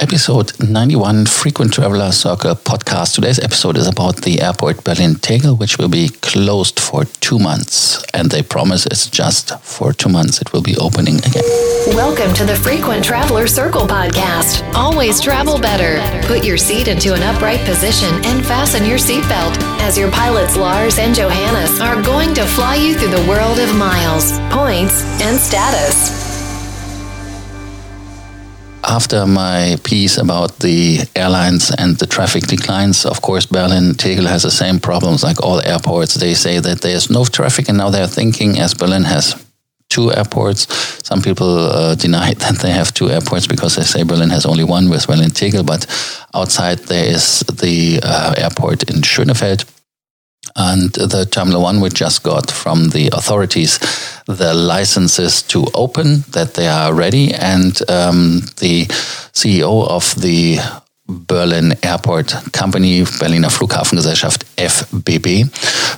Episode 91 Frequent Traveler Circle podcast. Today's episode is about the airport Berlin Tegel, which will be closed for two months. And they promise it's just for two months. It will be opening again. Welcome to the Frequent Traveler Circle podcast. Always travel better. Put your seat into an upright position and fasten your seatbelt as your pilots Lars and Johannes are going to fly you through the world of miles, points, and status after my piece about the airlines and the traffic declines, of course, Berlin Tegel has the same problems like all airports. They say that there's no traffic, and now they're thinking, as Berlin has two airports. Some people uh, deny that they have two airports because they say Berlin has only one with Berlin Tegel, but outside there is the uh, airport in Schönefeld and the Terminal 1 we just got from the authorities the licenses to open, that they are ready. And um, the CEO of the Berlin Airport Company, Berliner Flughafengesellschaft FBB,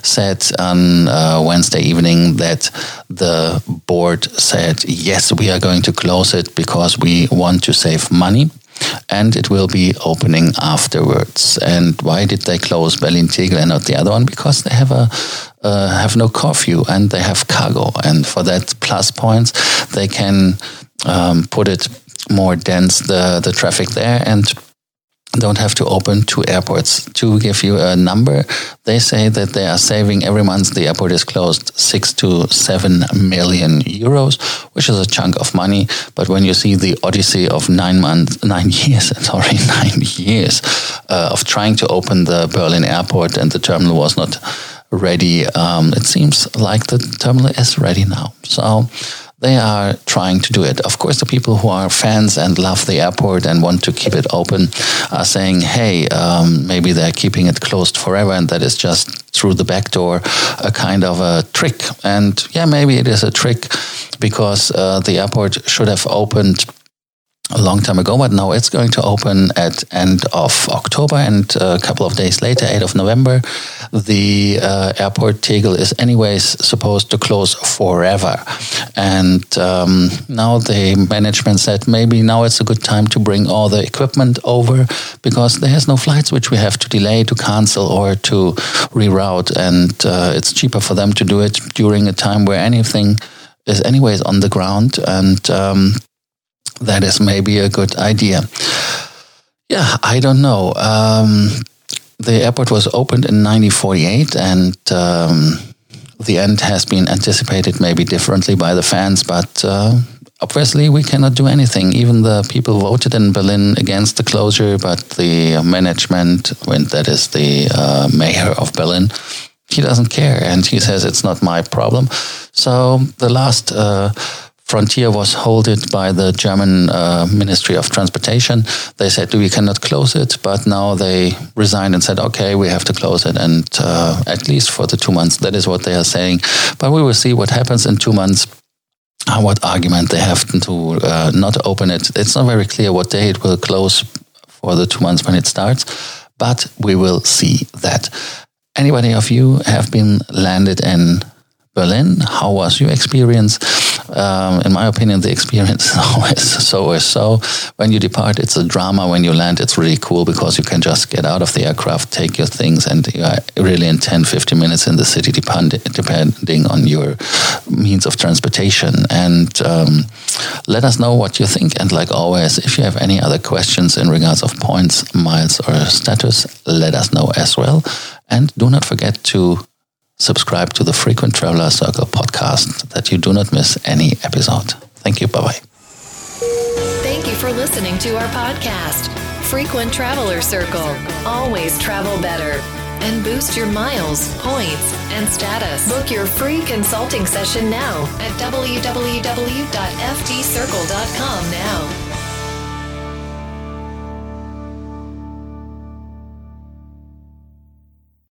said on uh, Wednesday evening that the board said, yes, we are going to close it because we want to save money and it will be opening afterwards. And why did they close Berlin Tegel and not the other one? Because they have a uh, have no curfew and they have cargo, and for that plus points, they can um, put it more dense the the traffic there and don't have to open two airports. To give you a number, they say that they are saving every month the airport is closed six to seven million euros, which is a chunk of money. But when you see the odyssey of nine months, nine years, sorry, nine years uh, of trying to open the Berlin airport and the terminal was not ready, um, it seems like the terminal is ready now. So they are trying to do it. Of course, the people who are fans and love the airport and want to keep it open are saying, hey, um, maybe they're keeping it closed forever and that is just through the back door a kind of a trick. And yeah, maybe it is a trick because uh, the airport should have opened a long time ago, but now it's going to open at end of October and a couple of days later, 8th of November. The uh, airport Tegel is anyways supposed to close forever. And um, now the management said maybe now it's a good time to bring all the equipment over because there's no flights which we have to delay, to cancel, or to reroute. And uh, it's cheaper for them to do it during a time where anything is anyways on the ground. And um, that is maybe a good idea. Yeah, I don't know. Um, the airport was opened in 1948 and um, the end has been anticipated maybe differently by the fans, but uh, obviously we cannot do anything. Even the people voted in Berlin against the closure, but the management, when that is the uh, mayor of Berlin, he doesn't care and he says it's not my problem. So the last uh, frontier was held by the German uh, Ministry of Transportation. They said we cannot close it, but now they resigned and said, okay, we have to close it, and uh, at least for the two months. That is what they are saying. But we will see what happens in two months. Uh, what argument they have to uh, not open it? It's not very clear what day it will close for the two months when it starts, but we will see that. Anybody of you have been landed in Berlin? How was your experience? Um, in my opinion, the experience is always so or so. When you depart, it's a drama. When you land, it's really cool because you can just get out of the aircraft, take your things, and you are really in 10, 15 minutes in the city, depend, depending on your means of transportation. And um, let us know what you think. And like always, if you have any other questions in regards of points, miles, or status, let us know as well. And do not forget to subscribe to the Frequent Traveler Circle podcast that you do not miss any episode. Thank you. Bye bye. Thank you for listening to our podcast, Frequent Traveler Circle. Always travel better and boost your miles, points, and status. Book your free consulting session now at www.ftcircle.com now.